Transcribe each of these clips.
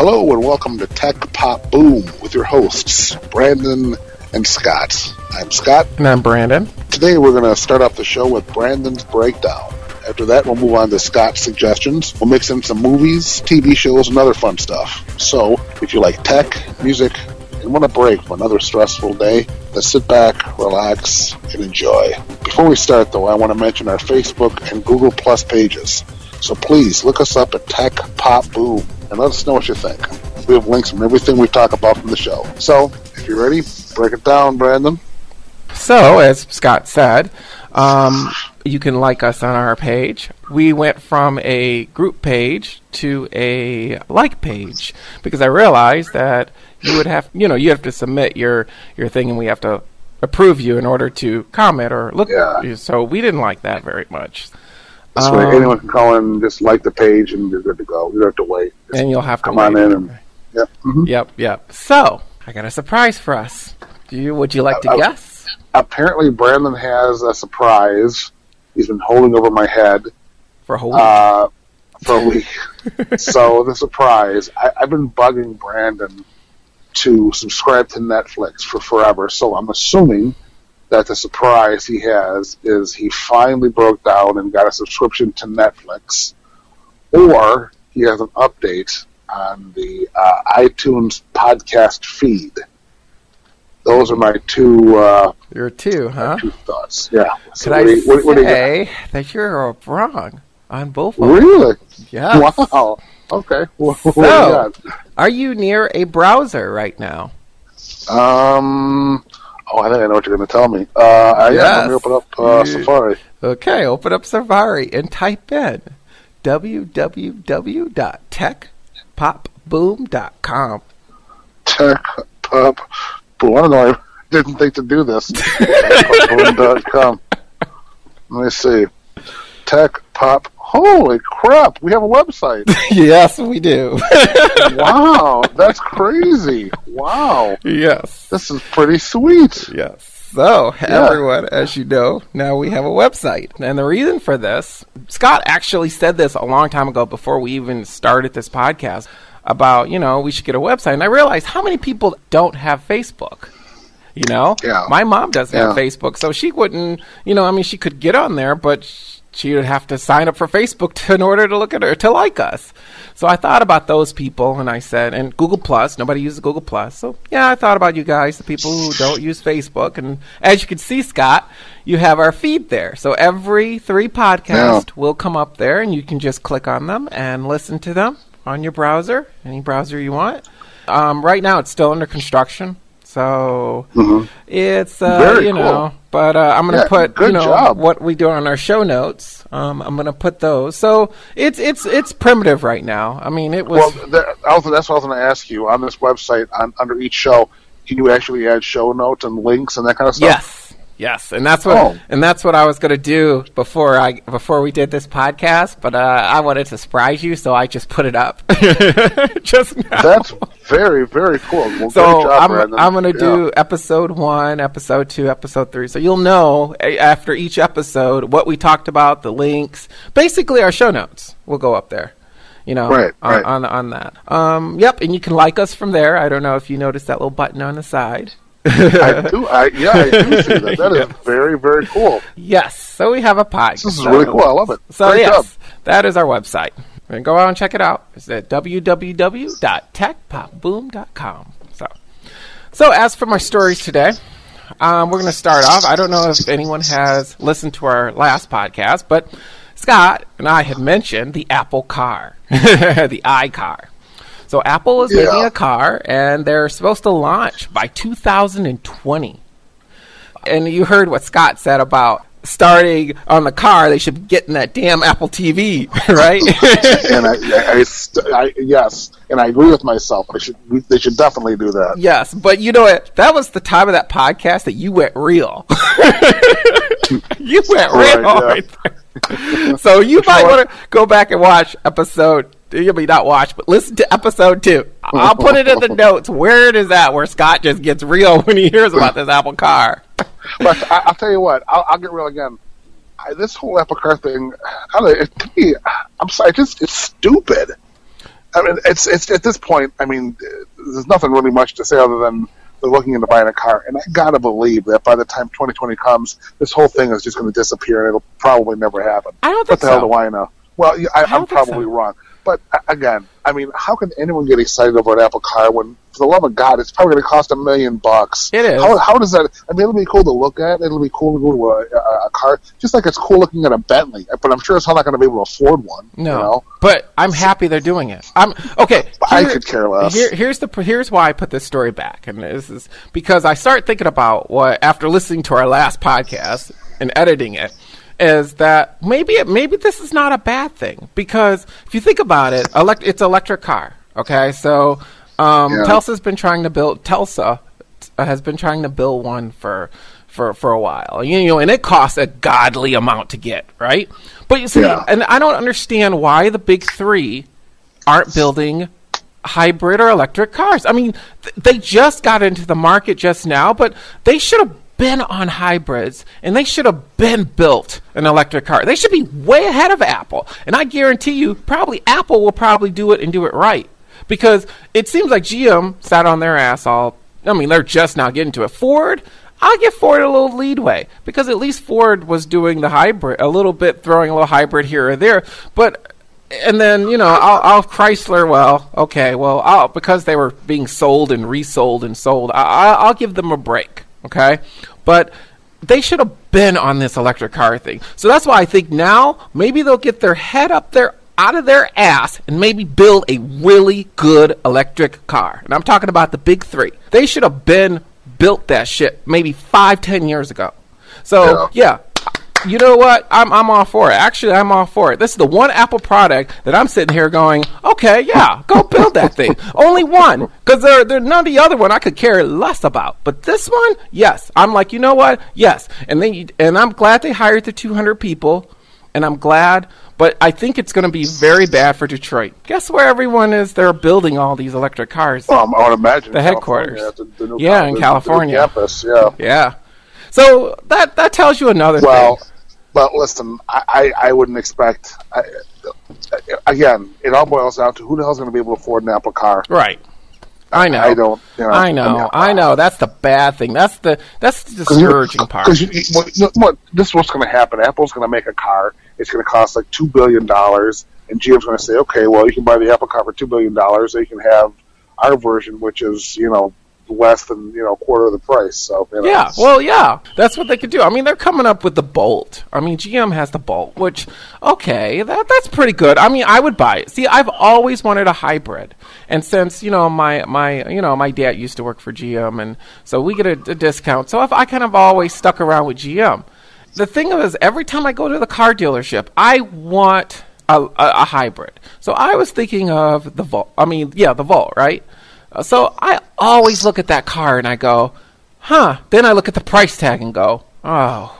Hello and welcome to Tech Pop Boom with your hosts, Brandon and Scott. I'm Scott. And I'm Brandon. Today we're going to start off the show with Brandon's Breakdown. After that, we'll move on to Scott's suggestions. We'll mix in some movies, TV shows, and other fun stuff. So, if you like tech, music, and want a break from another stressful day, then sit back, relax, and enjoy. Before we start, though, I want to mention our Facebook and Google Plus pages. So please look us up at Tech Pop Boom and let us know what you think. We have links from everything we talk about from the show. So, if you're ready, break it down, Brandon. So, as Scott said, um, you can like us on our page. We went from a group page to a like page because I realized that you would have, you know, you have to submit your your thing, and we have to approve you in order to comment or look. Yeah. So we didn't like that very much. This way, anyone can call in, just like the page, and you're good to go. You don't have to wait. Just and you'll have to come wait. on in and yep. mhm. Yep, yep. So I got a surprise for us. Do you? Would you like to Uh, uh, guess? Apparently, Brandon has a surprise. He's been holding over my head For a whole uh, for a week. so the surprise, I, I've been bugging Brandon to subscribe to Netflix for forever. So I'm assuming that the surprise he has is he finally broke down and got a subscription to Netflix, or he has an update on the uh, iTunes podcast feed. Those are my two uh, You're two, huh? two thoughts. Yeah. So Could I what what- say that you're wrong on both of them? Really? Yeah. Wow. Okay. So- Are you near a browser right now? Um. Oh, I think I know what you're going to tell me. Uh, I, yeah, let me open up uh, Safari. Okay, open up Safari and type in www.techpopboom.com. Tech Pop. Boom. I don't know. I didn't think to do this. TechPopBoom.com. Let me see. Tech Pop. Holy crap! We have a website. yes, we do. wow, that's crazy. Wow, yes. this is pretty sweet. Yes. So, everyone, as you know, now we have a website. And the reason for this, Scott actually said this a long time ago before we even started this podcast about, you know, we should get a website. And I realized how many people don't have Facebook. You know? Yeah. My mom doesn't have Facebook, so she wouldn't, you know, I mean, she could get on there, but sh- she would have to sign up for Facebook to, in order to look at her, to like us. So I thought about those people, and I said, and Google Plus, nobody uses Google Plus. So yeah, I thought about you guys, the people who don't use Facebook. And as you can see, Scott, you have our feed there. So every three podcasts will come up there, and you can just click on them and listen to them on your browser, any browser you want. Um, right now, it's still under construction. So it's uh, Very you know, cool. But uh, I'm gonna Yeah, put you know job. what we do on our show notes. Um, I'm gonna put those. So it's it's it's primitive right now. I mean, it was Well, that's what I was going to ask you. On this website, on, under each show, can you actually add show notes and links and that kind of stuff? yes, yes, and that's what Oh. and that's what I was gonna do before I before we did this podcast. But uh, I wanted to surprise you, so I just put it up just now. That's very, very cool. Well, So I'm, Brandon. I'm going to Yeah. do episode one, episode two, episode three. So you'll know a- after each episode what we talked about, the links, basically our show notes will go up there. You know, Right, on, right. on on that. Um, yep, and you can like us from there. I don't know if you noticed that little button on the side. I do. I, yeah, I do see that. That is very, very cool. Yes, so we have a podcast. This is really cool. I love it. So Great yes, job. that is our website. And go out and check it out. It's at www.techpopboom.com. So, so as for my stories today, um, we're going to start off. I don't know if anyone has listened to our last podcast, but Scott and I had mentioned the Apple car, the iCar. So Apple is Yeah. making a car, and they're supposed to launch by 2020 and you heard what Scott said about starting on the car. They should be getting that damn Apple TV, right? And I, I, I, I, yes, and I agree with myself. I should. We, they should definitely do that. yes, but you know what? That was the time of that podcast that you went real. you went Right, real yeah. right there. So you might want to go back and watch episode. You mean not watch, but listen to episode two. I'll put it in the notes. Where it is at, where Scott just gets real when he hears about this Apple car. But I, I'll tell you what. I'll, I'll get real again. I, this whole Apple Car thing, I don't know, it, to me, I'm sorry, just it's stupid. I mean, it's it's at this point. I mean, there's nothing really much to say other than they're looking into buying a car, and I gotta believe that by the time 2020 comes, this whole thing is just going to disappear, and it'll probably never happen. I don't What think the hell do I know? Well, yeah, I, I I'm probably so. wrong, but again, I mean, how can anyone get excited over an Apple car when, for the love of God, it's probably going to cost a million bucks? It is. How, how does that? I mean, it'll be cool to look at. It'll be cool to go to a, a, a car, just like it's cool looking at a Bentley. But I'm sure it's not going to be able to afford one. No, You know? but I'm happy they're doing it. I'm okay. I could care less. Here, here's the here's why I put this story back, and this is because I start thinking about what after listening to our last podcast and editing it, is that maybe it, maybe this is not a bad thing because if you think about it, elect, it's electric car. Okay, so um, Yeah. Telsa's been trying to build Telsa uh, has been trying to build one for. For, for a while, you know, and it costs a godly amount to get, right? But you see, Yeah. and I don't understand why the big three aren't building hybrid or electric cars. I mean, th- they just got into the market just now, but they should have been on hybrids and they should have been built an electric car. They should be way ahead of Apple. And I guarantee you, probably Apple will probably do it and do it right. Because it seems like GM sat on their ass all I mean, they're just now getting to it. Ford, I'll give Ford a little leadway because at least Ford was doing the hybrid a little bit, throwing a little hybrid here or there. But and then you know, I'll, I'll Chrysler. Well, okay, well, I'll, because they were being sold and resold and sold, I, I, I'll give them a break. Okay, but they should have been on this electric car thing. So that's why I think now maybe they'll get their head up there out of their ass and maybe build a really good electric car. And I'm talking about the big three. They should have been built that shit maybe five, ten years ago. So yeah. You know what? I'm I'm all for it. Actually, I'm all for it. This is the one Apple product that I'm sitting here going, okay, yeah, go build that thing. Only one, because there there none of the other one I could care less about. But this one, yes, I'm like, you know what? Yes, and then you, and I'm glad they hired the 200 people, and I'm glad. But I think it's going to be very bad for Detroit. Guess where everyone is? They're building all these electric cars. Well, I would imagine The headquarters. California, the- the Yeah, in the- the new California. campus. Yeah. Yeah. So that that tells you another Well, thing. Well, but listen, I, I, I wouldn't expect. I, again, it all boils down to who the hell's going to be able to afford an Apple car. Right. I know. I don't. You know, I know. mean, I know. That's the bad thing. That's the that's the discouraging part. Because you, you, what, what, this is what's going to happen. Apple's going to make a car. It's going to cost like two billion dollars, and GM's going to say, okay, well, you can buy the Apple car for two billion dollars, or you can have our version, which is you know less than you know a quarter of the price. So you know, Yeah, well, yeah, that's what they could do. I mean, they're coming up with the Bolt. I mean, GM has the Bolt, which okay, that that's pretty good. I mean, I would buy it. See, I've always wanted a hybrid, and since you know my my you know my dad used to work for GM, and so we get a, a discount. So if I kind of always stuck around with GM. The thing is, every time I go to the car dealership, I want a, a, a hybrid. So I was thinking of the Volt. I mean, yeah, the Volt, right? Uh, So I always look at that car and I go, huh. Then I look at the price tag and go, oh.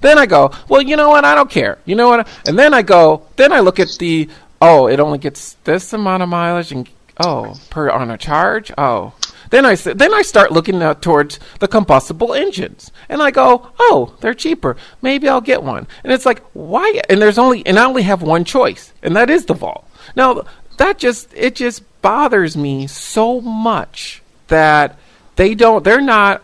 Then I go, well, you know what? I don't care. You know what? And then I go, then I look at the, oh, it only gets this amount of mileage and, oh, per on a charge? Oh. Then I, then I start looking uh, towards the combustible engines. And I go, oh, they're cheaper. Maybe I'll get one. And it's like, why? And there's only, and I only have one choice, and that is the Vol. Now, that just, it just bothers me so much that they don't, they're not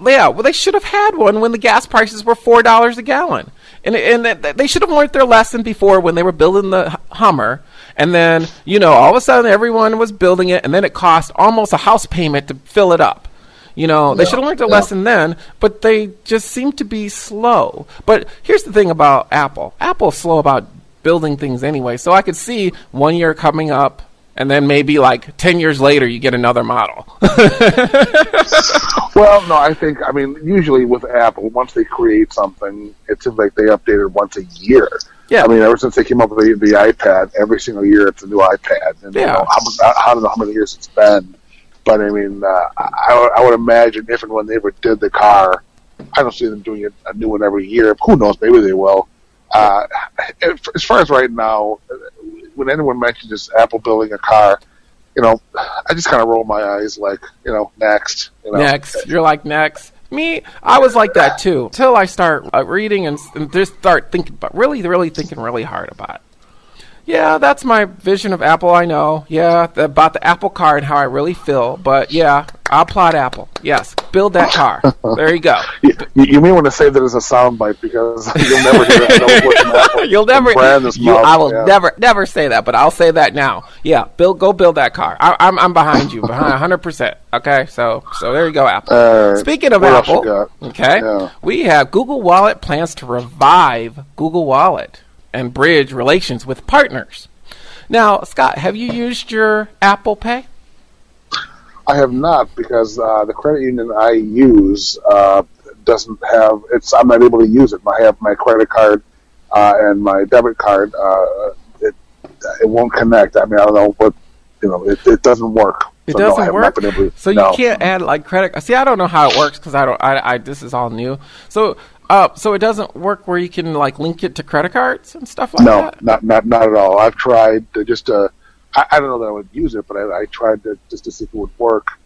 yeah, well, they should have had one when the gas prices were four dollars a gallon, and and they should have learned their lesson before when they were building the Hummer, and then you know all of a sudden everyone was building it, and then it cost almost a house payment to fill it up. You know, they Yeah, should have learned their yeah. lesson then, but they just seem to be slow. But here's the thing about Apple: Apple's slow about building things anyway. So I could see one year coming up. And then maybe like ten years later, you get another model. Well, no, I think I mean usually with Apple, once they create something, it seems like they update it once a year. Yeah. I mean, ever since they came up with the, the iPad, every single year it's a new iPad. And, you Yeah. know, I, I don't know how many years it's been, but I mean, uh, I, would- I would imagine if and when they ever did the car, I don't see them doing it, a new one every year. Who knows? Maybe they will. Uh, as far as right now, when anyone mentions Apple building a car, you know, I just kind of roll my eyes like, you know, next. You know. next. You're like next. Me, I was like that too. Until I start uh, reading and, and just start thinking, but really, really thinking really hard about it. Yeah, that's my vision of Apple. I know. Yeah, the, about the Apple car and how I really feel. But yeah, I'll plot Apple. Yes, build that car. there you go. You, you may want to say that as a soundbite because you'll never hear that. You'll never. You, I will yeah. never, never say that. But I'll say that now. Yeah, build, go build that car. I, am I'm, I'm behind you, behind 100. percent Okay, so so there you go, Apple. Uh, Speaking of Apple, okay, yeah. we have Google Wallet plans to revive Google Wallet and bridge relations with partners. Now, Scott, have you used your Apple Pay? I have not because uh, the credit union I use uh, doesn't have it's. I'm not able to use it. I have my credit card uh, and my debit card. Uh, it it won't connect. I mean, I don't know what you know. It, it doesn't work. It so doesn't no, work. To, so no. you can't add like credit. See, I don't know how it works because I don't. I, I this is all new. So uh, so it doesn't work where you can like link it to credit cards and stuff like no, that. No, not not not at all. I've tried to just uh, I, I don't know that I would use it, but I, I tried to just to see if it would work,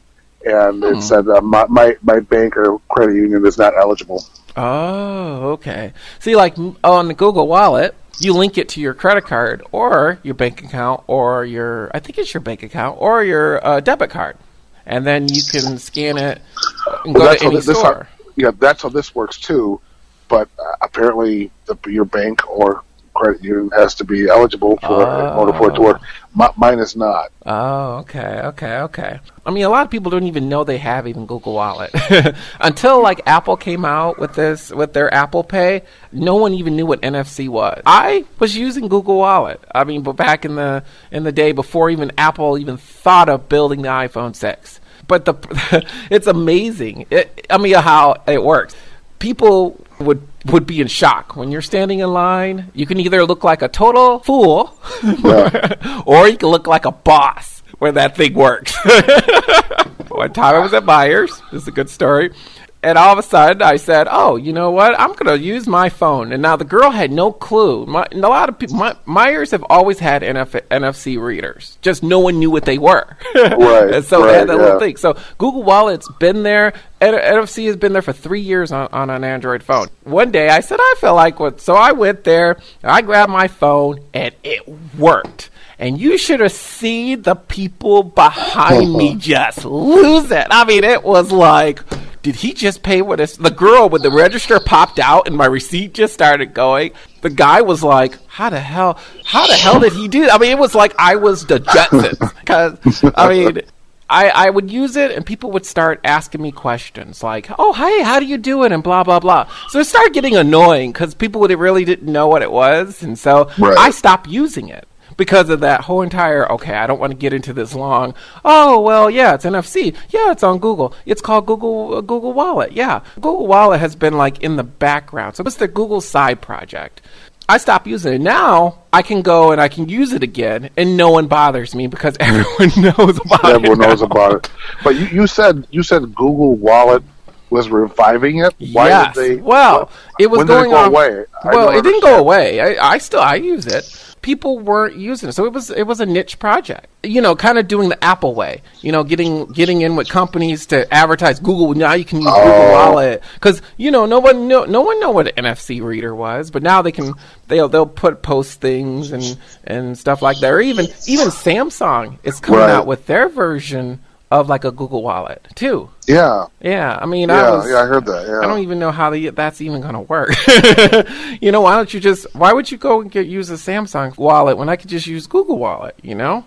and hmm. it said uh, my, my my bank or credit union is not eligible. Oh, okay. See, like on the Google Wallet, you link it to your credit card or your bank account or your I think it's your bank account or your uh, debit card, and then you can scan it and well, go to any store. How, yeah, that's how this works too but uh, apparently the, your bank or credit union has to be eligible for oh. in order for it to work. Oh. M- mine is not. Oh, okay, okay, okay. I mean, a lot of people don't even know they have even Google Wallet until like Apple came out with this with their Apple Pay. No one even knew what NFC was. I was using Google Wallet. I mean, but back in the in the day before even Apple even thought of building the iPhone six. But the it's amazing. It, I mean, how it works. People would would be in shock when you're standing in line. You can either look like a total fool, yeah. or you can look like a boss where that thing works. One time I was at Meijers, This is a good story and all of a sudden I said, "Oh, you know what? I'm going to use my phone." And now the girl had no clue. My, a lot of people, my, Meijers have always had NF, NFC readers, just no one knew what they were. right. and so right, they had that yeah. little thing. So Google Wallet's been there. N- NFC has been there for three years on, on an Android phone. One day I said I feel like what, so I went there. I grabbed my phone and it worked and you should have seen the people behind me just lose it. I mean, it was like did he just pay what is the girl with the register popped out and my receipt just started going the guy was like how the hell how the hell did he do that? i mean it was like i was the jetsons because i mean I, I would use it and people would start asking me questions like, oh, hey, how do you do it? And blah, blah, blah. So it started getting annoying because people would, really didn't know what it was. And so right. I stopped using it because of that whole entire okay i don't want to get into this long oh well yeah it's nfc yeah it's on google it's called google uh, google wallet yeah google wallet has been like in the background so it's the google side project I stopped using it. Now I can go and I can use it again, and no one bothers me because everyone knows about everyone it. Everyone knows about it. But you, you said you said Google Wallet was reviving it. Why yes. did they? Well, it was going go on. Away? well, it didn't go away. I, I still I use it people weren't using it. So it was it was a niche project. You know, kind of doing the Apple way. You know, getting getting in with companies to advertise Google. Now you can use oh. Google Wallet because you know no one know no one know what an NFC reader was, but now they can they'll they'll put post things and and stuff like that. Or even even Samsung is coming right. out with their version of like a Google Wallet too. Yeah. Yeah. I mean, yeah, I was, yeah, I heard that. Yeah. I don't even know how the, that's even going to work. you know, why don't you just? Why would you go and get use a Samsung wallet when I could just use Google Wallet? You know.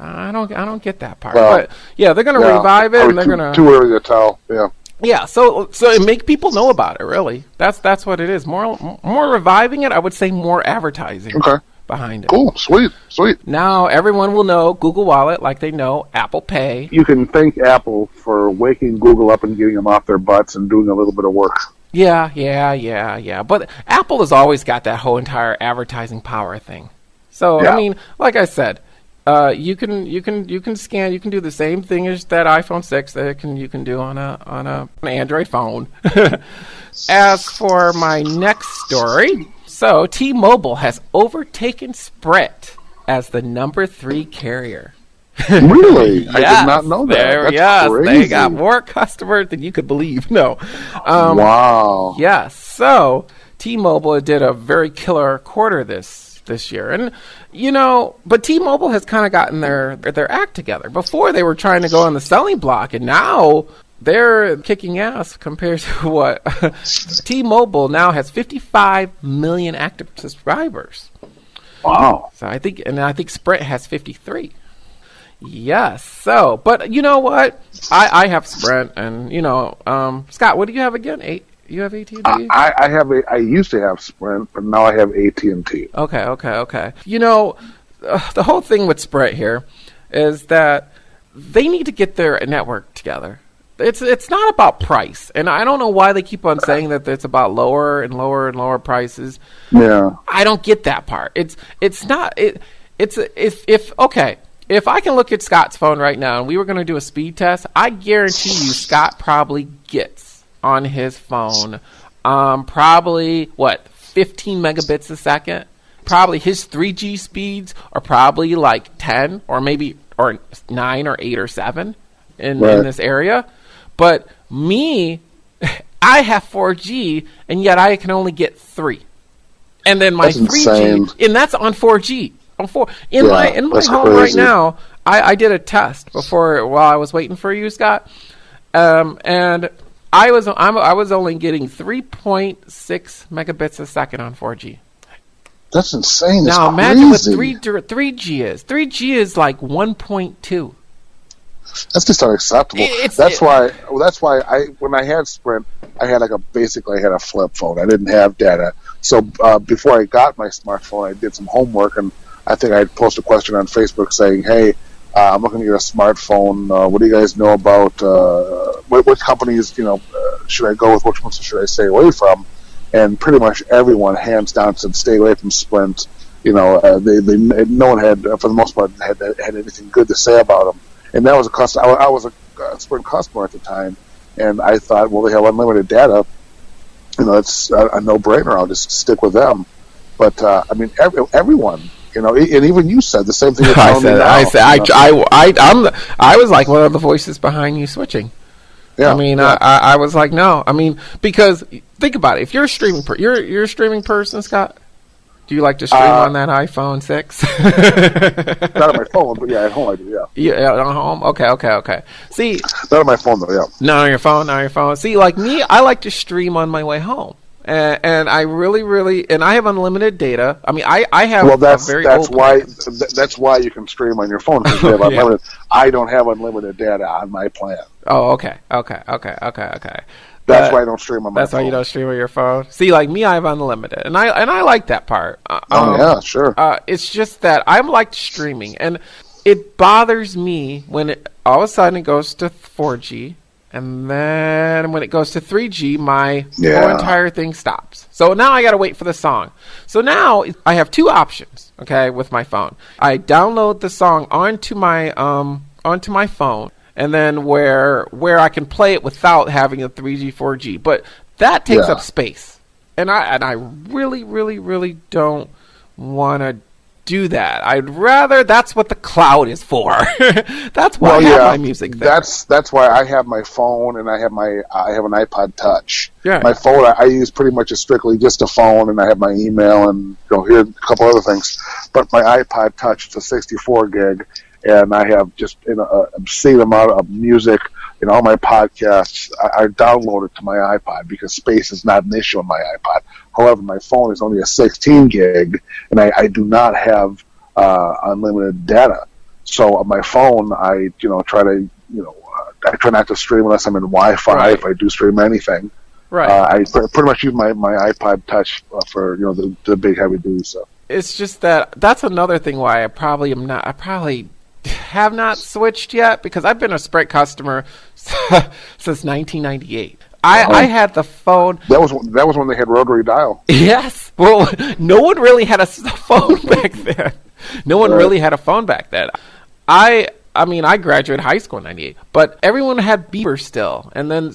I don't. I don't get that part. Well, but yeah, they're going to yeah, revive it, and they're going to. Too early to tell. Yeah. Yeah, so so it make people know about it. Really, that's that's what it is. More more reviving it. I would say more advertising. Okay behind it. Cool, sweet, sweet. Now everyone will know Google Wallet like they know Apple Pay. You can thank Apple for waking Google up and getting them off their butts and doing a little bit of work. Yeah, yeah, yeah, yeah. But Apple has always got that whole entire advertising power thing. So yeah. I mean, like I said, uh, you can you can you can scan you can do the same thing as that iPhone six that can you can do on a on a an Android phone. as for my next story, so, T Mobile has overtaken Sprint as the number three carrier. really? yes, I did not know that. That's yes, crazy. they got more customers than you could believe. No. Um, wow. Yes. So, T Mobile did a very killer quarter this this year. And you know, but T-Mobile has kind of gotten their their act together. Before they were trying to go on the selling block, and now they're kicking ass compared to what T-Mobile now has 55 million active subscribers. Wow. So I think, and I think Sprint has 53. Yes. So, but you know what? I I have Sprint, and you know, um, Scott, what do you have again? Eight. You have AT&T? I, I have a. I used to have Sprint, but now I have AT and T. Okay, okay, okay. You know, uh, the whole thing with Sprint here is that they need to get their network together. It's it's not about price, and I don't know why they keep on saying that it's about lower and lower and lower prices. Yeah. I don't get that part. It's it's not it. It's if if okay. If I can look at Scott's phone right now and we were going to do a speed test, I guarantee you Scott probably gets on his phone um, probably what 15 megabits a second. Probably his 3G speeds are probably like 10 or maybe or 9 or 8 or 7 in, Right. in this area. But me, I have 4G and yet I can only get 3 and then my That's 3G, insane. and that's on 4G. On four in Yeah, my in my home right now, I, I did a test before while I was waiting for you, Scott, um, and I was I'm, I was only getting 3.6 megabits a second on 4G. That's insane. That's now imagine what three three G is. Three G is like 1.2. That's just unacceptable. It's- that's it- why. Well, that's why I when I had Sprint, I had like a basically I had a flip phone. I didn't have data. So uh, before I got my smartphone, I did some homework, and I think I posted a question on Facebook saying, "Hey, uh, I'm looking to get a smartphone. Uh, what do you guys know about uh, what, what companies? You know, uh, should I go with? Which ones should I stay away from?" And pretty much everyone, hands down, said, "Stay away from Sprint." You know, uh, they, they no one had, for the most part, had had anything good to say about them and that was a customer. I, I was a Sprint customer at the time, and I thought, well, they have unlimited data. You know, it's a, a no-brainer. I'll just stick with them. But uh, I mean, every, everyone, you know, and even you said the same thing. I said now, I said I. I, I I'm the, I was like one of the voices behind you switching. yeah, I mean, yeah. I, I, I was like, no. I mean, because think about it. If you're a streaming, per- you're you're a streaming person, Scott. Do you like to stream Uh, on that iPhone six? not on my phone, but yeah, at home I do. Yeah, yeah, at home. Okay, okay, okay. See, not on my phone though. Yeah, not on your phone, not on your phone. See, like me, I like to stream on my way home, and, and I really, really, and I have unlimited data. I mean, I I have well, that's very that's why th- that's why you can stream on your phone because you have Yeah. unlimited. I don't have unlimited data on my plan. Oh, okay, okay, okay, okay, okay. That's why I don't stream on my That's phone. why you don't stream on your phone. See, like me, I have unlimited, and I and I like that part. Uh, Oh um, yeah, sure. Uh, it's just that I'm like streaming, and it bothers me when it all of a sudden it goes to 4G, and then when it goes to 3G, my whole entire thing stops. So now I got to wait for the song. So now I have two options. Okay, with my phone, I download the song onto my um onto my phone, and then where where I can play it without having a 3G 4G, but that takes Yeah. up space and I and I really, really, really don't want to do that. I'd rather that's what the cloud is for. that's why I have my music there. That's that's why I have my phone and I have my I have an iPod Touch. Yeah. My phone I, I use pretty much as strictly just a phone, and I have my email and you know here a couple other things. But my iPod Touch it's a 64 gig, and I have just an obscene amount of music. in all my podcasts I, I download it to my iPod because space is not an issue on my iPod. However, my phone is only a 16 gig, and I, I do not have uh, unlimited data. So on my phone, I you know try to you know uh, I try not to stream unless I'm in Wi-Fi. Right. If I do stream anything, right. uh, I pr- pretty much use my, my iPod Touch uh, for you know the, the big heavy duty stuff. it's just that that's another thing why I probably am not. I probably have not switched yet because I've been a Sprint customer since 1998. I. I had the phone. That was that was when they had rotary dial. Yes. Well, no one really had a phone back then. No one Right. really had a phone back then. I I mean, I graduated high school in 98, but everyone had Beeper still. And then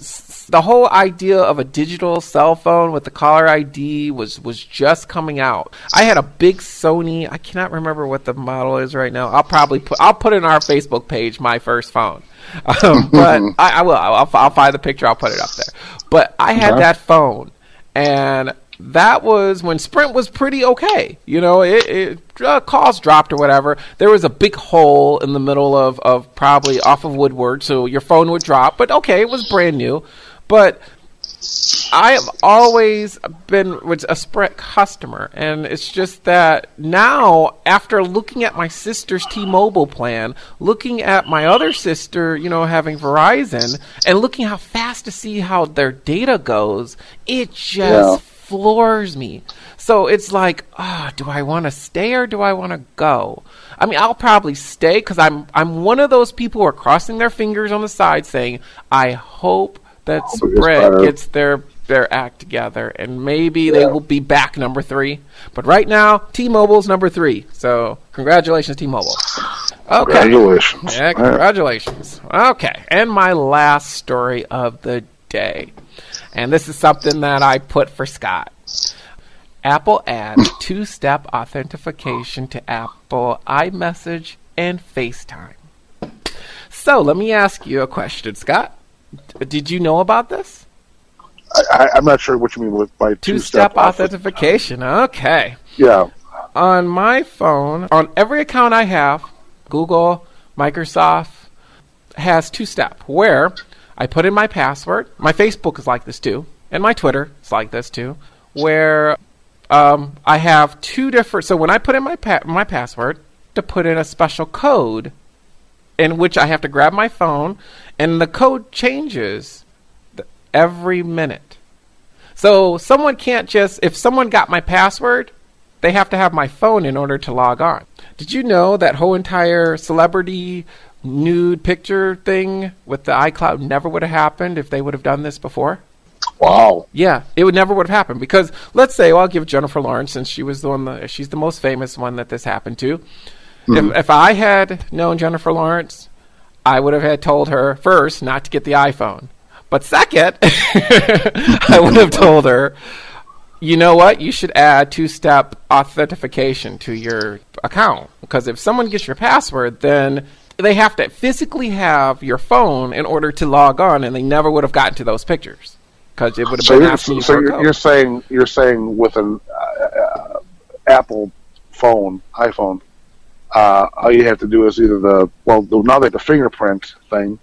the whole idea of a digital cell phone with the caller ID was was just coming out. I had a big Sony, I cannot remember what the model is right now. I'll probably put I'll put it in our Facebook page my first phone. Um, but I, I will I'll, I'll find the picture, I'll put it up there. But I had Okay. that phone and that was when Sprint was pretty okay. You know, it, it uh, calls dropped or whatever. There was a big hole in the middle of, of probably off of Woodward, so your phone would drop. But okay, it was brand new. But I have always been a Sprint customer, and it's just that now, after looking at my sister's T-Mobile plan, looking at my other sister, you know, having Verizon, and looking how fast to see how their data goes, it just yeah. floors me. So it's like, ah, oh, do I want to stay or do I want to go? I mean, I'll probably stay because I'm I'm one of those people who are crossing their fingers on the side, saying, I hope that Sprint gets their their act together, and maybe yeah. they will be back number three. But right now, T-Mobile's number three. So congratulations, T-Mobile. Okay. Congratulations. Yeah, congratulations. Okay, and my last story of the day, and this is something that I put for Scott. Apple adds two-step authentication to Apple iMessage and FaceTime. So let me ask you a question, Scott. Did you know about this? I, am not sure what you mean with by two-step, two-step authentication. Okay. Yeah. On my phone, on every account I have, Google, Microsoft has two-step where I put in my password. My Facebook is like this too, and my Twitter is like this too, where um, I have two different. So when I put in my pa- my password, to put in a special code in which I have to grab my phone, and the code changes every minute. So someone can't just, if someone got my password, they have to have my phone in order to log on. Did you know that whole entire celebrity nude picture thing with the iCloud never would have happened if they would have done this before? Wow. Yeah, it would never would have happened because let's say, well, I'll give Jennifer Lawrence since she was the one, that, she's the most famous one that this happened to. Mm-hmm. If, if I had known Jennifer Lawrence, I would have had told her first not to get the iPhone. But second, I would have told her, you know what? You should add two step authentication to your account. Because if someone gets your password, then they have to physically have your phone in order to log on, and they never would have gotten to those pictures because it would have so been asking you so you're, you're, saying you're saying with an uh, uh, Apple phone, iPhone, uh, all you have to do is either the well now they have the fingerprint thing,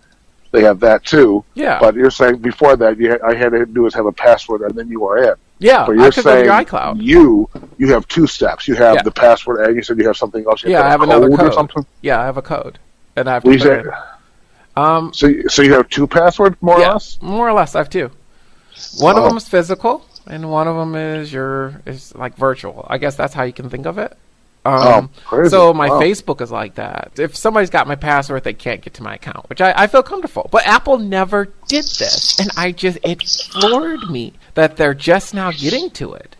they have that too. Yeah. But you're saying before that, you had, I had to do is have a password and then you are in. Yeah. But you're saying your iCloud. you you have two steps. You have yeah. the password and you said you have something else. You yeah, I have another code. Or something? Yeah, I have a code, and I have to. Say, um, so so you have two passwords more yeah, or less. More or less, I have two. One oh. of them is physical, and one of them is your is like virtual. I guess that's how you can think of it. Um, oh, so my wow. Facebook is like that. If somebody's got my password, they can't get to my account, which I, I, feel comfortable. But Apple never did this, and I just it floored me that they're just now getting to it.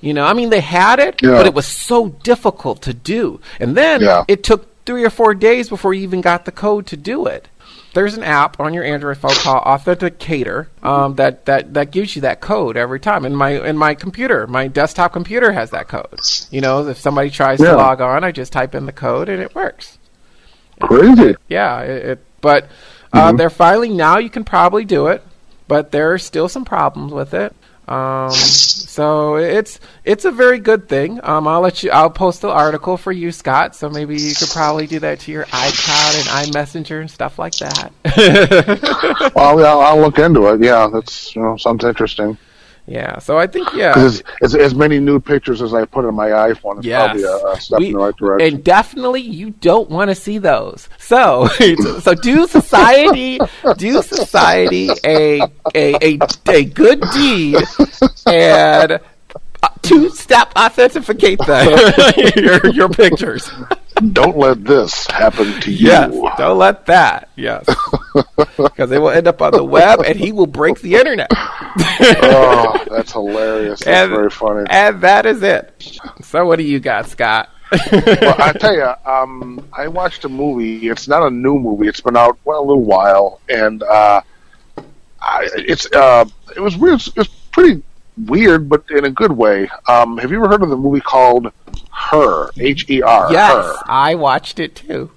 You know, I mean, they had it, yeah. but it was so difficult to do, and then yeah. it took three or four days before you even got the code to do it there's an app on your Android phone called Authenticator um, that, that, that gives you that code every time. In my in my computer, my desktop computer has that code. You know, if somebody tries yeah. to log on, I just type in the code and it works. Crazy. yeah, it, it but uh, mm-hmm. they're finally now you can probably do it, but there are still some problems with it. Um, so it's it's a very good thing. Um, I'll let you. I'll post the article for you, Scott. So maybe you could probably do that to your iCloud and iMessenger and stuff like that. well, yeah, I'll look into it. Yeah, that's you know sounds interesting. Yeah, so I think yeah, because as, as many nude pictures as I put in my iPhone, it's yes. probably a, a step we, in the right direction. And definitely, you don't want to see those. So, so do society, do society a a a, a good deed and uh, two-step authenticate the, your your pictures. Don't let this happen to you. Yes, don't let that. Yes, because they will end up on the web, and he will break the internet. Oh, that's hilarious. That's and, very funny. And that is it. So, what do you got, Scott? well, I tell you, um, I watched a movie. It's not a new movie. It's been out well a little while, and uh, I, it's uh, it was weird. It was pretty weird, but in a good way. Um, have you ever heard of the movie called Her? H E R. Yes, Her. I watched it too.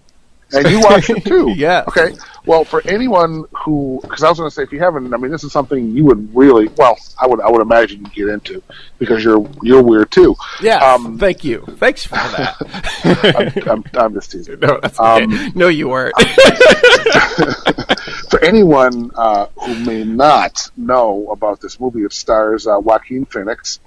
And you watched it too. yeah. Okay. Well, for anyone who, because I was going to say, if you haven't, I mean, this is something you would really, well, I would, I would imagine you get into because you're, you're weird too. Yeah. Um, thank you. Thanks for that. I'm, I'm, I'm just teasing. no, that's okay. Um, no, you weren't. for anyone uh, who may not know about this movie, it stars uh, Joaquin Phoenix.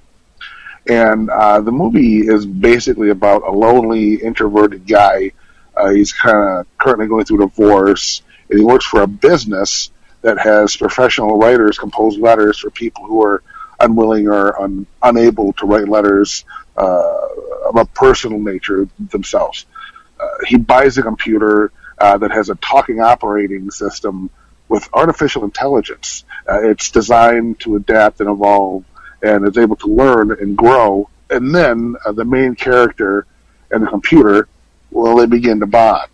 And uh, the movie is basically about a lonely, introverted guy. Uh, he's kind of currently going through a divorce, he works for a business that has professional writers compose letters for people who are unwilling or un- unable to write letters uh, of a personal nature themselves. Uh, he buys a computer uh, that has a talking operating system with artificial intelligence. Uh, it's designed to adapt and evolve and is able to learn and grow. And then uh, the main character and the computer, well, they begin to bond.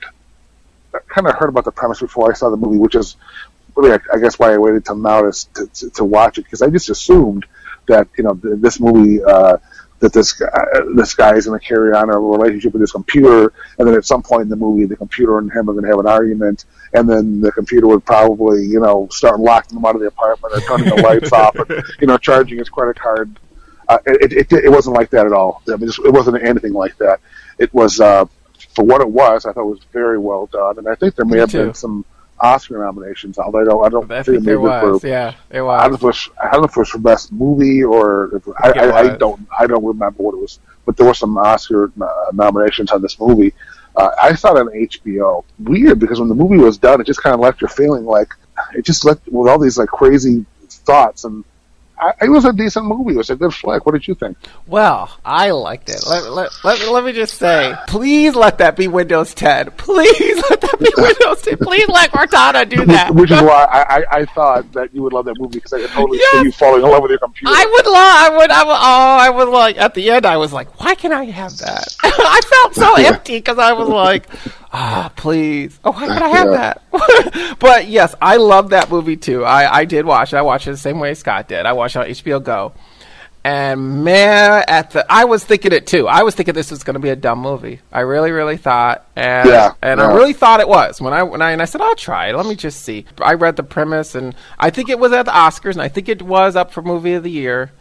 Kind of heard about the premise before I saw the movie, which is really, I, I guess, why I waited till now to, to, to watch it because I just assumed that you know this movie uh, that this guy, this guy is going to carry on a relationship with his computer, and then at some point in the movie, the computer and him are going to have an argument, and then the computer would probably, you know, start locking him out of the apartment or turning the lights off, and you know, charging his credit card. Uh, it, it, it wasn't like that at all. I mean, it wasn't anything like that. It was, uh, for what it was, I thought it was very well done, and I think there may Me have too. been some Oscar nominations. Although I don't, I don't I think think there maybe for was. Yeah, it I don't was. know if it was, I don't know if it was for best movie or if, I, I, I don't I don't remember what it was, but there were some Oscar uh, nominations on this movie. Uh, I saw it on HBO. Weird because when the movie was done, it just kind of left you feeling like it just left with all these like crazy thoughts, and I, it was a decent movie. It was a good flick. What did you think? Well, I liked it. Let, let, let, let me just say, please let that be Windows 10. Please let that be Windows 10. Please let Cortana do that. Which is why I, I, I thought that you would love that movie because I could totally Yes. see you falling in love with your computer. I would love, I would, I would, oh, I would like, at the end, I was like, why can I have that? I felt so empty because I was like, ah, please. Oh, why can I have Yeah. that? but yes, I love that movie too. I, I did watch it. I watched it the same way Scott did. I watched it on HBO Go. And man, at the, I was thinking it too. I was thinking this was going to be a dumb movie. I really, really thought, and Yeah, and I really thought it was when I when I and I said I'll try it. Let me just see. I read the premise, and I think it was at the Oscars, and I think it was up for movie of the year.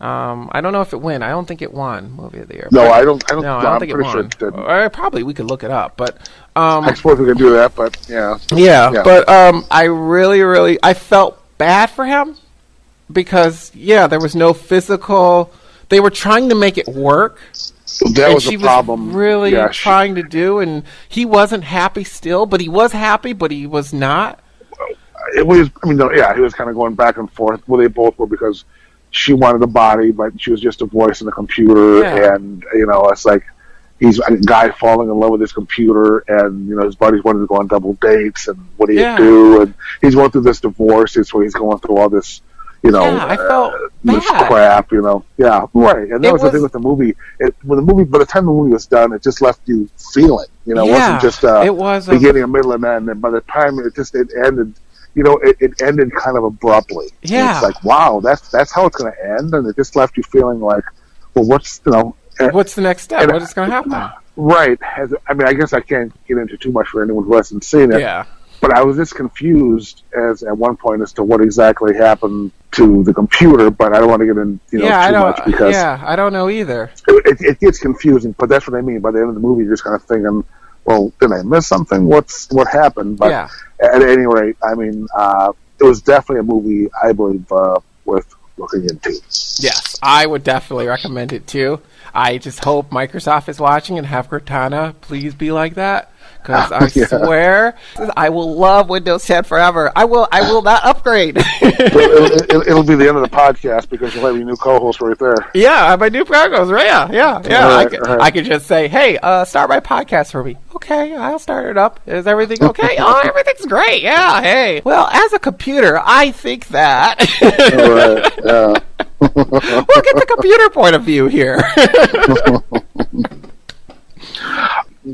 Um, I don't know if it won. I don't think it won movie of the year. no, But- I don't. I don't. No, I don't I'm think it pretty sure won. it. Or probably we could look it up, but um, I suppose we could do that, but yeah. yeah, Yeah. but um, I really, really, I felt bad for him because yeah, there was no physical. They were trying to make it work, That and was she the problem. was really yeah, she- trying to do, and he wasn't happy still, but he was happy, but he was not. it was. I mean, no, yeah, he was kind of going back and forth. Well, they both were because she wanted a body, but she was just a voice in the computer, Yeah. and you know, it's like he's a guy falling in love with his computer, and you know, his buddies wanted to go on double dates, and what do you Yeah. do? And he's going through this divorce, so he's going through all this. You know, Yeah, I felt uh, this crap. You know, yeah, right. And that It was, the thing with the movie. It, when the movie, by the time the movie was done, it just left you feeling. You know, it wasn't just uh, it was a- beginning, a middle, and end. And by the time it just it ended, you know, it, it ended kind of abruptly. And Yeah. it's like wow, that's that's how it's going to end, and it just left you feeling like, well, what's you know, What's the next step? and- What is going to happen? Uh, right? Has, I mean, I guess I can't get into too much for anyone who hasn't seen it. Yeah, But I was just confused as at one point as to what exactly happened to the computer. But I don't want to get in, you know, yeah, I too don't. much because yeah, I don't know either. it, it gets confusing. But that's what I mean. By the end of the movie, you're just kind of thinking, well, did I miss something? What's what happened? But Yeah. at any rate, I mean, uh, it was definitely a movie I believe uh, worth looking into. Yes, I would definitely recommend it too. I just hope Microsoft is watching and have Cortana please be like that. Because I Yeah. swear, I will love Windows 10 forever. I will. I will not upgrade. It'll, it'll, it'll be the end of the podcast because you'll have your new co-host right there. yeah, my new programs. Right? Yeah, yeah, yeah. I, Right, could, right. I could just say, "Hey, uh, start my podcast for me." Okay, I'll start it up. Is everything okay? oh, everything's great. Yeah. Hey. Well, as a computer, I think that. Right. Yeah. We'll get the computer point of view here.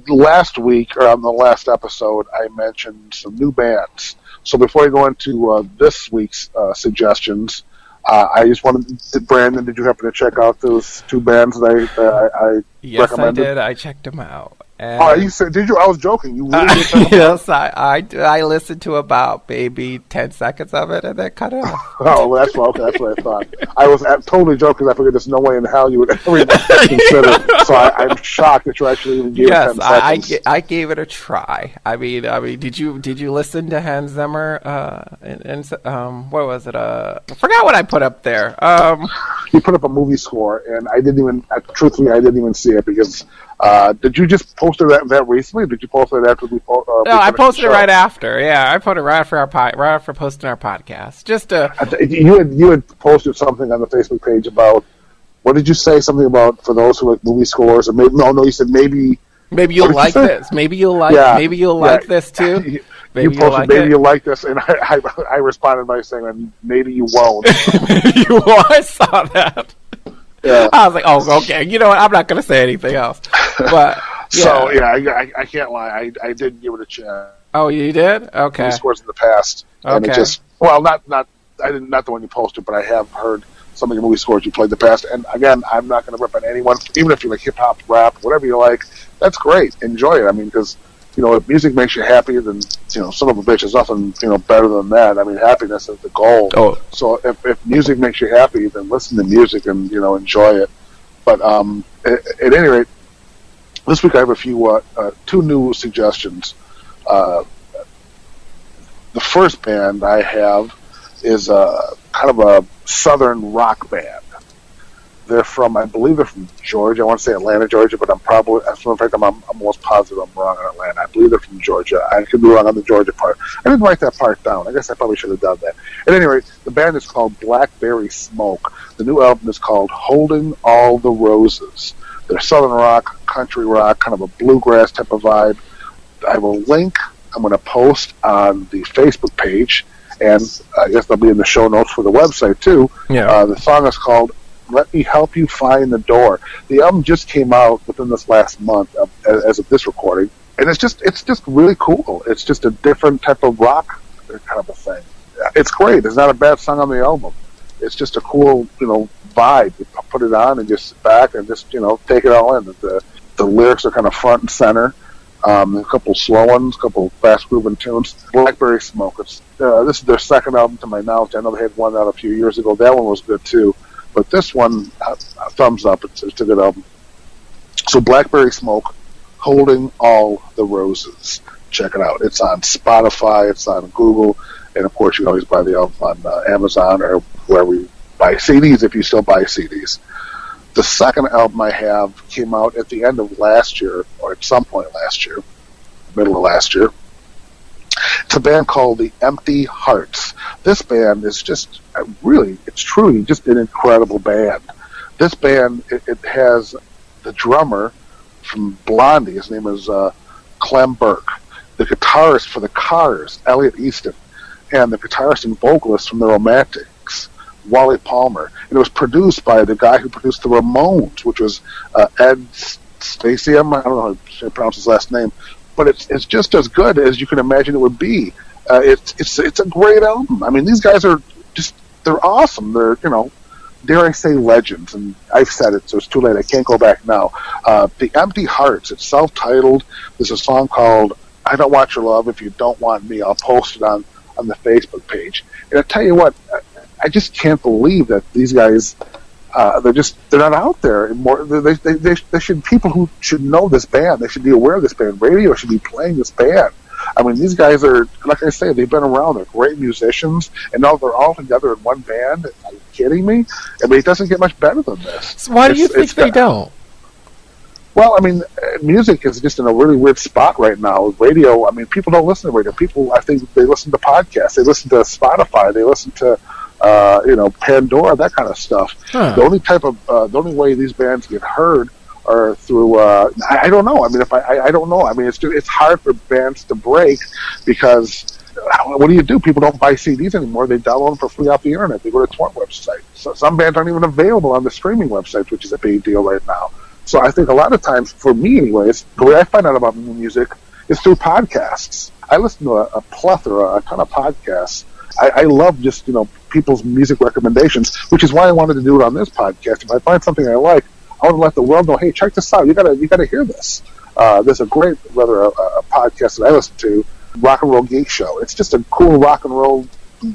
last week or on the last episode, I mentioned some new bands. So before I go into uh, this week's uh, suggestions, uh, I just wanted, did, Brandon, did you happen to check out those two bands that I, uh, I, I yes, I recommended? did. I checked them out. And Oh, you said? Did you? I was joking. You really talk yes, I, I, I listened to about maybe 10 seconds of it and then cut it off. Oh, well, that's what, okay. That's what I thought. I was uh, totally joking. I figured there's no way in hell you would ever consider. So I, I'm shocked that you actually even gave yes, it ten I, I, seconds. ga- I gave it a try. I mean, I mean, did you did you listen to Hans Zimmer? Uh, and, and um, what was it? Uh, I forgot what I put up there. Um, you put up a movie score, and I didn't even. Uh, truthfully, I didn't even see it because. Uh, did you just post that, that recently? Did you post it after we? po- Uh, we no, I posted it right after. Yeah, I put it right after our pod, right after posting our podcast. Just to You had you had posted something on the Facebook page about what did you say? Something about for those who like movie scores, or maybe no, no. You said maybe maybe you'll did you like this. Maybe you'll like. yeah, maybe you'll yeah. like this too. you, Maybe you you'll posted like maybe it. you like this, and I, I I responded by saying maybe you won't. you, won't. I saw that. Yeah. I was like, oh, okay. You know what? I'm not going to say anything else. But yeah. So yeah, I, I, I can't lie. I, I did give it a chance. Oh, you did? Okay. Scores in the past, and it Okay. just well, not not I didn't not the one you posted, but I have heard some of your movie scores you played in the past. And again, I'm not going to rip on anyone, even if you like hip hop, rap, whatever you like. That's great. Enjoy it. I mean, because you know, if music makes you happy, then you know, son of a bitch, there's nothing you know better than that. I mean, happiness is the goal. Oh, So if, if music makes you happy, then listen to music and you know enjoy it. But um, at, at any rate, this week I have a few uh, uh, two new suggestions. Uh, the first band I have is a kind of a southern rock band. They're from, I believe they're from Georgia. I want to say Atlanta, Georgia, but I'm probably, as in fact, I'm, I'm almost positive I'm wrong on Atlanta. I believe they're from Georgia. I could be wrong on the Georgia part. I didn't write that part down. I guess I probably should have done that. At any rate, the band is called Blackberry Smoke. The new album is called Holding All the Roses. They're southern rock, country rock, kind of a bluegrass type of vibe. I will link. I'm going to post on the Facebook page, and I guess they'll be in the show notes for the website too. yeah. Uh, the song is called "Let Me Help You Find the Door." The album just came out within this last month, uh, as as of this recording, and it's just it's just really cool. It's just a different type of rock kind of a thing. It's great. It's not a bad song on the album. It's just a cool, you know, vibe. You put it on and just sit back and just you know take it all in. The the lyrics are kind of front and center. Um, a couple slow ones, a couple fast grooving tunes. Blackberry Smoke. It's, uh, this is their second album to my knowledge. I know they had one out a few years ago. That one was good too, but this one, uh, thumbs up. It's, it's a good album. So Blackberry Smoke, holding all the roses. Check it out. It's on Spotify. It's on Google, and of course you can always buy the album on uh, Amazon or wherever you buy CDs if you still buy CDs. The second album I have came out at the end of last year, or at some point last year, middle of last year. It's a band called the Empty Hearts. This band is just uh, really, it's truly just an incredible band. This band, it, it has the drummer from Blondie. His name is uh, Clem Burke. The guitarist for the Cars, Elliot Easton, and the guitarist and vocalist from the Romantics, Wally Palmer. And it was produced by the guy who produced the Ramones, which was uh, Ed Stasium. I don't know how to pronounce his last name, but it's it's just as good as you can imagine it would be. Uh, it's it's it's a great album. I mean, these guys are just they're awesome. They're you know, dare I say legends, and I've said it, so it's too late. I can't go back now. Uh, the Empty Hearts. It's self-titled. There's a song called "I Don't Want Your Love If You Don't Want Me." I'll post it on on the Facebook page. And I tell you what, I- just can't believe that these guys. Uh, they're just they're not out there more. They, they, they, they should people who should know this band. They should be aware of this band. Radio should be playing this band. I mean, these guys are like I say, they've been around. They're great musicians, and now they're all together in one band. Are you kidding me? I mean, it doesn't get much better than this. So why do you It's- think it's they got- don't? Well, I mean, uh, music is just in a really weird spot right now. Radio, I mean, people don't listen to radio. People, I think, they listen to podcasts. They listen to Spotify. They listen to, uh, you know, Pandora, that kind of stuff. Huh. The only type of, uh, the only way these bands get heard are through. Uh, I, I don't know. I mean, if I, I, I don't know. I mean, it's it's hard for bands to break because. uh, What do you do? People don't buy CDs anymore. They download them for free off the internet. They go to torrent websites. So some bands aren't even available on the streaming websites, which is a big deal right now. So I think a lot of times, for me anyways, the way I find out about new music is through podcasts. I listen to a, a plethora, a ton of podcasts. I, I love just, you know, people's music recommendations, which is why I wanted to do it on this podcast. If I find something I like, I want to let the world know, hey, check this out. You gotta, you gotta hear this. Uh, there's a great, rather, a, a podcast that I listen to, Rock and Roll Geek Show. It's just a cool rock and roll,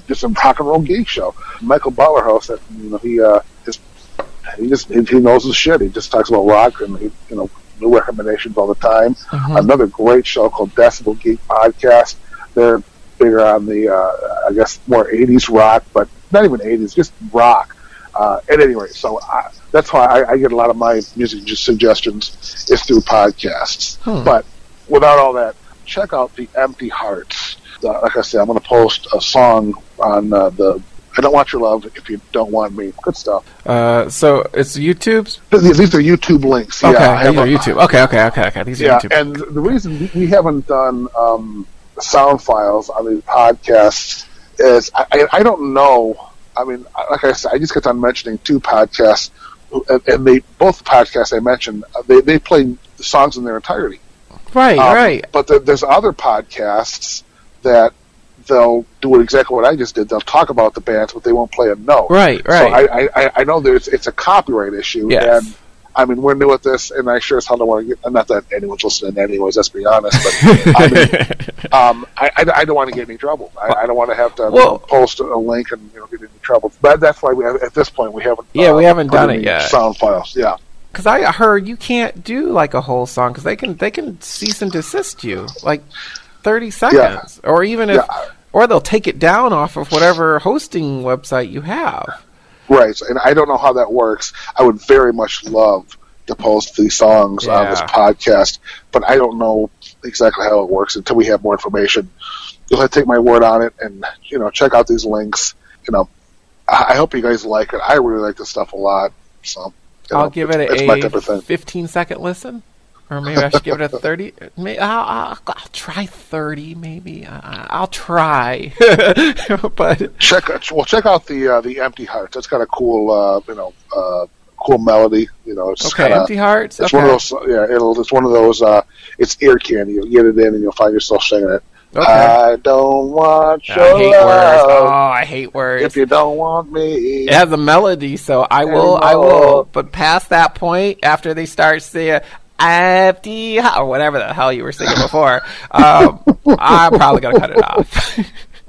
just a rock and roll geek show. Michael Butler hosts it. You know, he uh, just he just he, he knows his shit. He just talks about rock and he, you know new recommendations all the time. Mm-hmm. Another great show called Decibel Geek Podcast. They're bigger on the uh, I guess more '80s rock, but not even '80s, just rock. Uh, at any rate, so I, that's why I, I get a lot of my music suggestions is through podcasts. Hmm. But without all that, check out the Empty Hearts. Uh, like I said, I'm going to post a song on uh, the I Don't Want Your Love If You Don't Want Me. Good stuff. Uh, so it's YouTube's. These, are YouTube links. Okay, yeah, these are YouTube. Okay, okay, okay, okay. These are Yeah, YouTube. and the reason we- we haven't done um, sound files on these podcasts is I, I, don't know. I mean, like I said, I just kept on mentioning two podcasts, and, and they both the podcasts I mentioned uh, they they play songs in their entirety. right, Um, right. But there, there's other podcasts that they'll do exactly what I just did. They'll talk about the bands, but they won't play a note. Right, So right. I, I, I know there's it's a copyright issue, Yes. and I mean we're new at this, and I sure as hell don't want to get. Not that anyone's listening, anyways. Let's be honest, but I mean, um, I, I, I don't want to get in any trouble. I, I don't want to have to Well- post a link and you know get in any trouble. But that's why we have, at this point we haven't. Yeah, uh, we haven't done it yet. Sound files, yeah. Because I heard you can't do like a whole song because they can they can cease and desist you like thirty seconds or even if Yeah. or they'll take it down off of whatever hosting website you have. Right, and I don't know how that works. I would very much love to post these songs on this podcast, but I don't know exactly how it works until we have more information. You'll have to take my word on it, and you know, check out these links. You know, I, I hope you guys like it. I really like this stuff a lot. So you I'll give it a, my type of thing. fifteen second listen, or maybe I should give it a thirty. May I'll, I'll, I'll try thirty, maybe. I, I'll try, but Check well, check out the uh, the Empty Hearts. It's got a cool, uh, you know, uh, cool melody. You know, it's okay, kinda, empty hearts. It's okay. one of those. Yeah, it'll. It's one of those. Uh, it's ear candy. You'll get it in, and you'll find yourself singing it. Okay. I don't want your I hate words. love Oh, I hate words. if you don't want me. It has a melody, so I will, I will. But past that point, after they start saying "empty" or whatever the hell you were singing before, um, I'm probably gonna cut it off.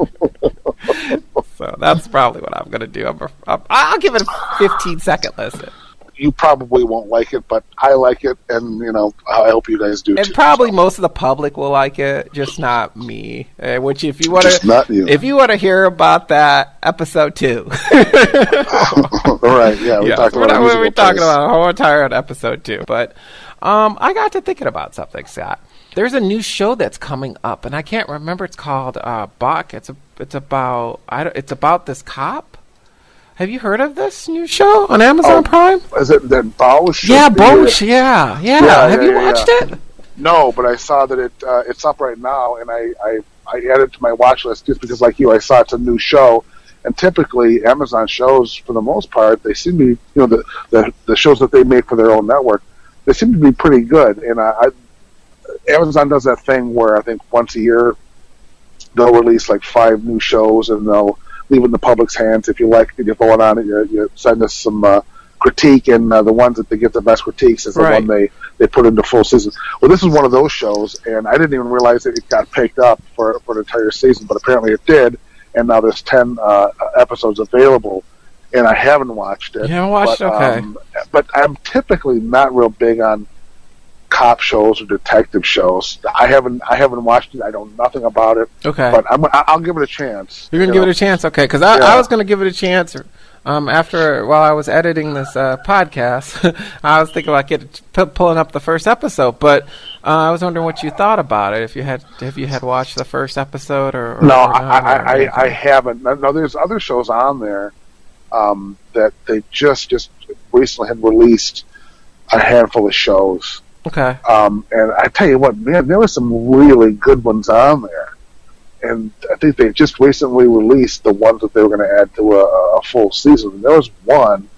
so that's probably what I'm gonna do. I'm, I'm, I'll give it a 15 second listen, You probably won't like it, but I like it, and you know, I hope you guys do and too. probably most of the public will like it, just not me. Uh, which, if you want to, if you want to hear about that, episode two. All right, yeah, we yeah, talked we're, not, we're talking about a whole entire episode two, But um, I got to thinking about something, Scott. There's a new show that's coming up, and I can't remember. It's called uh, Buck. It's a, it's about I don't, it's about this cop. Have you heard of this new show on Amazon Oh, Prime? Is it that Bosch? Yeah, Bosch. Yeah, yeah. Yeah, Have yeah, you watched yeah. it? No, but I saw that it uh, it's up right now, and I, I I added to my watch list just because, like you, I saw it's a new show. And typically, Amazon shows, for the most part, they seem to be, you know, the the, the shows that they make for their own network, they seem to be pretty good. And I, I Amazon does that thing where I think once a year they'll release like five new shows, and they'll leave it in the public's hands. If you like it, you vote on it. You, you send us some uh, critique, and uh, the ones that they get the best critiques is the Right. one they they put into full season. Well, this is one of those shows, and I didn't even realize that it got picked up for for an entire season, but apparently it did. And now there's ten uh, episodes available, and I haven't watched it. You haven't watched? But, Okay. um, but I'm typically not real big on cop shows or detective shows. I haven't I haven't watched it. I know nothing about it, Okay. but I'm, I'll give it a chance. You're gonna you give know. it a chance, okay? Because I, I was gonna give it a chance. Um, after while I was editing this uh, podcast, I was thinking about getting p- pulling up the first episode, but uh, I was wondering what you thought about it. If you had if you had watched the first episode or, or No, or I, I, I, I haven't. No, there's other shows on there um, that they just just recently had released a handful of shows. okay. Um, and I tell you what, man, there were some really good ones on there. And I think they just recently released the ones that they were going to add to a, a full season. And there was one,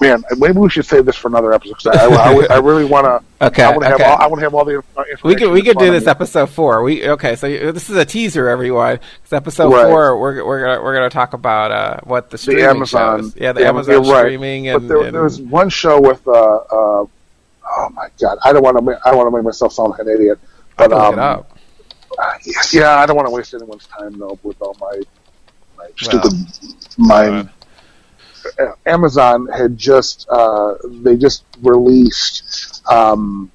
man. Maybe we should save this for another episode because I, I, I really want to. Okay, I want to okay. have all. I want to have all the information. We could we could do this me. episode four. We okay. So you- this is a teaser, everyone. 'Cause episode Right. four, we're we're gonna we're gonna talk about uh, what the the streaming Amazon. shows. Yeah, the Amazon right. streaming and, but there, and there was one show with uh, uh, oh my god, I don't want to. I don't want to make myself sound like an idiot. But um, uh, yes, yeah, I don't want to waste anyone's time though with all my my Well, stupid mind. Uh, Amazon had just uh, they just released um,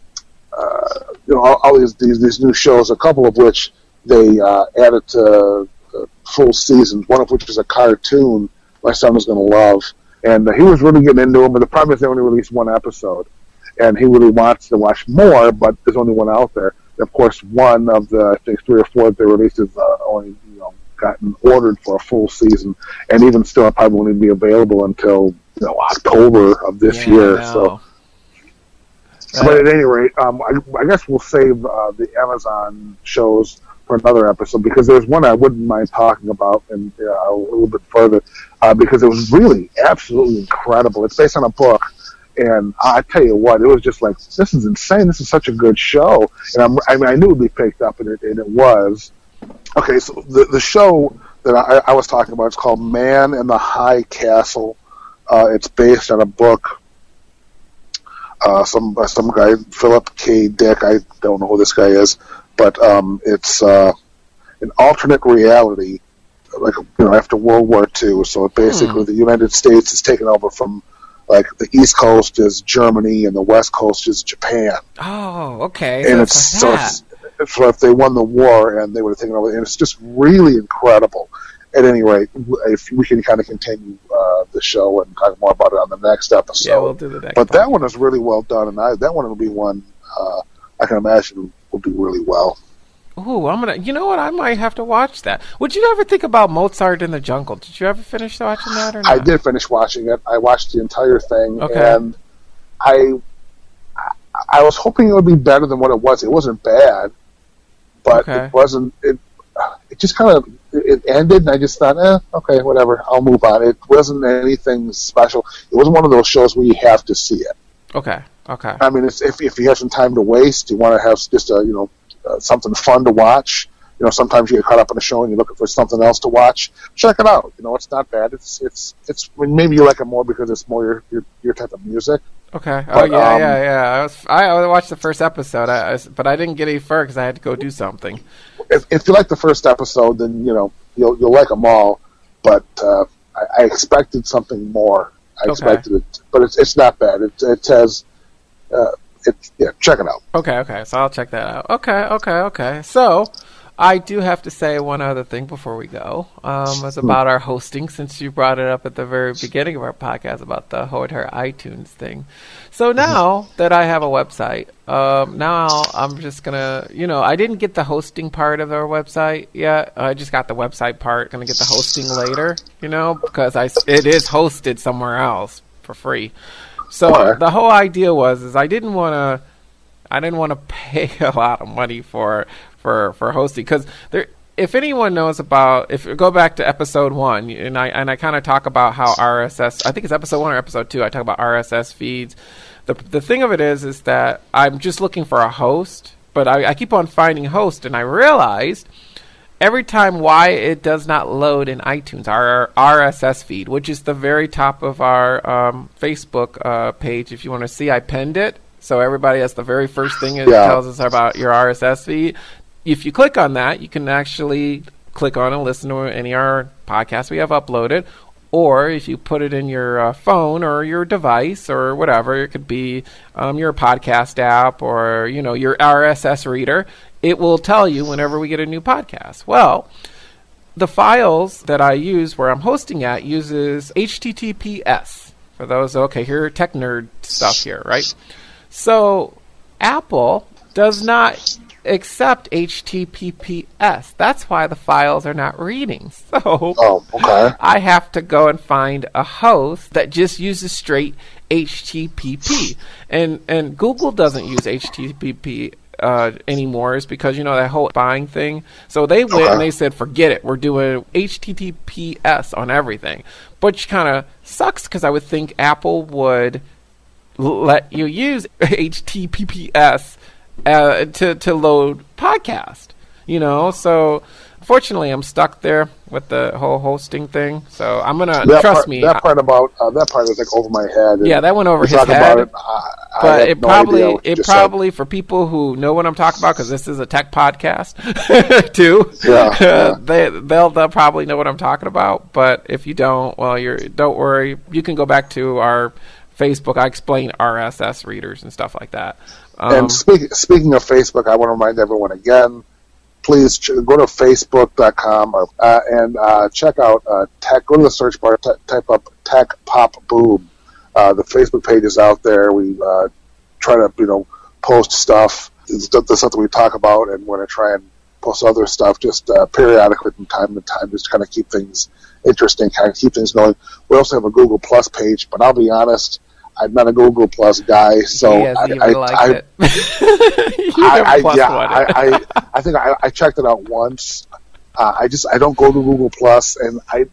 uh, you know all, all these, these these new shows, a couple of which they uh, added to uh, full seasons. One of which is a cartoon my son was going to love, and uh, he was really getting into them. But the problem is they only released one episode, and he really wants to watch more, but there's only one out there. And of course, one of the I think three or four that they released is only you know gotten ordered for a full season, and even still, it probably won't be available until you know October of this Yeah, year. So. know. But at any rate, um, I, I guess we'll save uh, the Amazon shows for another episode because there's one I wouldn't mind talking about and uh, a little bit further uh, because it was really absolutely incredible. It's based on a book, and I tell you what, it was just like this is insane. This is such a good show, and I'm, I mean I knew it would be picked up, and it, and it was. Okay, so the the show that I, I was talking about is called Man in the High Castle. Uh, it's based on a book uh, some uh, some guy Philip K. Dick. I don't know who this guy is, but um, it's uh, an alternate reality, like you know after World War II. So basically, the United States is taken over from like the East Coast is Germany and the West Coast is Japan, Oh, okay. and so it's so, it's, if they won the war and they would have taken over, and it's just really incredible. At any rate, if we can kind of continue uh, the show and talk more about it on the next episode. yeah, we'll do the next. But one. that one is really well done, and I, that one will be one uh, I can imagine will do really well. Ooh, I'm gonna. You know what? I might have to watch that. Would you ever think about Mozart in the Jungle? Did you ever finish watching that or not? I did finish watching it. I watched the entire thing, Okay. and I I was hoping it would be better than what it was. It wasn't bad, but Okay. it wasn't. It it just kind of it ended, and I just thought, eh, okay, whatever. I'll move on. It wasn't anything special. It wasn't one of those shows where you have to see it. Okay. Okay. I mean, it's, if if you have some time to waste, you want to have just a you know uh, something fun to watch. You know, sometimes you get caught up in a show and you're looking for something else to watch. Check it out. You know, it's not bad. It's it's it's I mean, maybe you like it more because it's more your your, your type of music. Okay. Oh yeah, um, yeah, yeah. I was. I, I watched the first episode, I, I but I didn't get any further because I had to go do something. If if you like the first episode, then you know you'll you'll like them all. But uh, I, I expected something more. I Okay. expected it, but it's it's not bad. It it has. Uh, it, yeah, check it out. Okay, okay. So I'll check that out. Okay, okay, okay. So I do have to say one other thing before we go. Um, it's about our hosting, since you brought it up at the very beginning of our podcast about the Hotel iTunes thing. So now that I have a website, um, now I'm just gonna, you know, I didn't get the hosting part of our website yet. I just got the website part. Gonna get the hosting later, you know, because I it is hosted somewhere else for free. So Okay. the whole idea was is I didn't want to I didn't want to pay a lot of money for for for hosting because there. If anyone knows about, if you go back to episode one, and I and I kind of talk about how RSS, I think it's episode one or episode two. I talk about RSS feeds. The the thing of it is, is that I'm just looking for a host, but I, I keep on finding host, and I realized every time why it does not load in iTunes, our RSS feed, which is the very top of our um, Facebook uh, page. If you want to see, I pinned it. So everybody, that's the very first thing it Yeah. tells us about your RSS feed. If you click on that, you can actually click on and listen to any of our podcasts we have uploaded. Or if you put it in your uh, phone or your device or whatever, it could be um, your podcast app or you know your RSS reader. It will tell you whenever we get a new podcast. Well, the files that I use where I'm hosting at uses HTTPS. For those, okay, here tech nerd stuff here, right? So Apple does not accept HTTPS. That's why the files are not reading. So Oh, okay. I have to go and find a host that just uses straight HTTP. And and Google doesn't use HTTP uh, anymore is because you know that whole buying thing. So they went Okay. and they said, "Forget it. We're doing HTTPS on everything." Which kind of sucks because I would think Apple would let you use HTTPS uh, to to load podcast. You know, so fortunately, I'm stuck there with the whole hosting thing. So I'm gonna That trust part, me. That part about uh, that part is like over my head. Yeah, that went over his head. About it, I, I but have it no probably idea what you it said. probably for people who know what I'm talking about because this is a tech podcast too. Yeah, yeah. they they'll they'll probably know what I'm talking about. But if you don't, well, you're don't worry. You can go back to our Facebook. I explain RSS readers and stuff like that. Um, and speak, speaking of Facebook, I want to remind everyone again, please ch- go to facebook.com or, uh, and uh, check out uh, tech. Go to the search bar, t- type up Tech Pop Boom. Uh, the Facebook page is out there. We uh, try to, you know, post stuff, It's the the stuff that we talk about, and we're going to try and post other stuff just uh, periodically from time to time, just to kind of keep things interesting, kind of keep things going. We also have a Google Plus page, but I'll be honest, I'm not a Google Plus guy, so he hasn't I, even I, liked I, it. I, I yeah, I. I, I think I, I checked it out once. Uh, I just I don't go to Google Plus, and I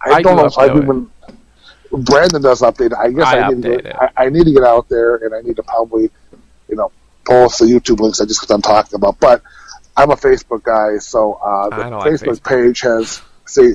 I, I don't do know if I've even. Brandon does update. I guess I I, need to get. I, I need to get out there, and I need to probably, you know, post the YouTube links. I just because I'm talking about, but I'm a Facebook guy, so uh, the don't like Facebook, Facebook. page has see.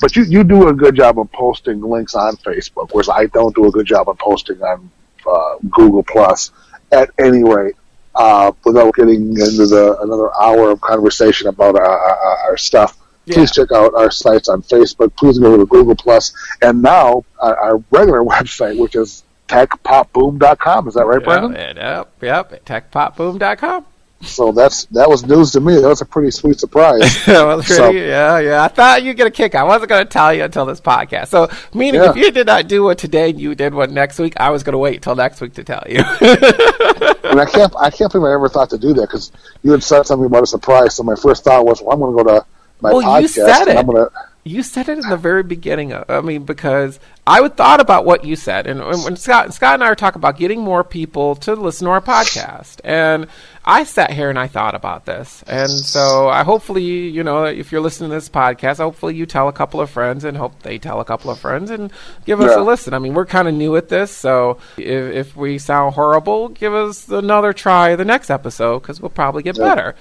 But you you do a good job of posting links on Facebook, whereas I don't do a good job of posting on uh, Google Plus. At any rate, uh, without getting into the another hour of conversation about our, our, our stuff, please check out our sites on Facebook. Please go to Google Plus, and now our, our regular website, which is techpopboom.com. Is that right, Brandon? Yep, yep, yep. TechPopBoom.com. So that's that was news to me. That was a pretty sweet surprise. So- yeah, yeah. I thought you'd get a kick. I wasn't going to tell you until this podcast. So, meaning Yeah. if you did not do one today and you did one next week, I was going to wait till next week to tell you. and I can't I can't believe I ever thought to do that because you had said something about a surprise. So my first thought was, well, I'm going to go to my Well, podcast you said and I'm it. going to. You said it in the very beginning. Of, I mean, because I would thought about what you said, and when when Scott Scott and I were talking about getting more people to listen to our podcast, and I sat here and I thought about this, and so I hopefully you know if you're listening to this podcast, hopefully you tell a couple of friends, and hope they tell a couple of friends, and give us Yeah. a listen. I mean, we're kind of new at this, so if, if we sound horrible, give us another try the next episode because we'll probably get Yeah. better.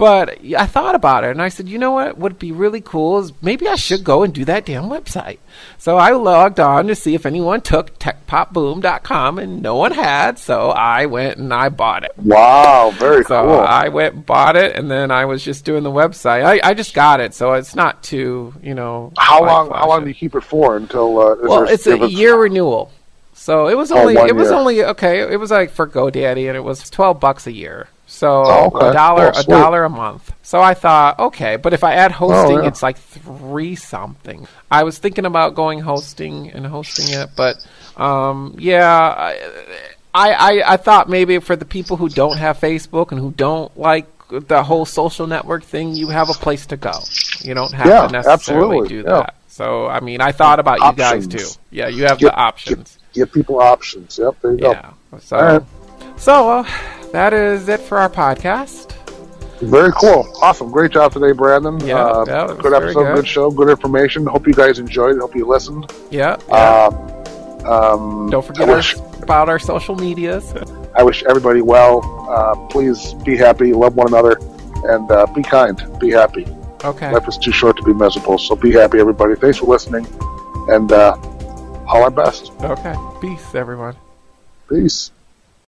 But I thought about it and I said, you know what would be really cool is maybe I should go and do that damn website. So I logged on to see if anyone took techpopboom.com and no one had. So I went and I bought it. Wow, very cool. So cool. I went and bought it and then I was just doing the website. I, I just got it. So it's not too, you know. how long? How long do you keep it for until? Uh, Well, there- it's a year renewal. So it was Oh, only one it was only okay. It was like for GoDaddy, and it was twelve bucks a year. So Oh, okay. a dollar Oh, a dollar a month. So I thought, okay, but if I add hosting, Oh, yeah. it's like three something. I was thinking about going hosting and hosting it, but um, yeah, I, I I thought maybe for the people who don't have Facebook and who don't like the whole social network thing, you have a place to go. You don't have Yeah, to necessarily absolutely, do yeah. that. So I mean, I thought about you guys too. Yeah, you have Get- the options. Give people options. Yep, there you go. Yeah. So, All right. so uh, that is it for our podcast. Very cool. Awesome. Great job today, Brandon. Yeah, Uh, good episode, good. good. show, good information. Hope you guys enjoyed it. Hope you listened. Yeah. yeah. Um, um, Don't forget wish, about our social medias. I wish everybody well. Uh, please be happy, love one another, and uh, be kind. Be happy. Okay. Life is too short to be miserable, so be happy, everybody. Thanks for listening, and uh, all our best. Okay. Peace, everyone. Peace.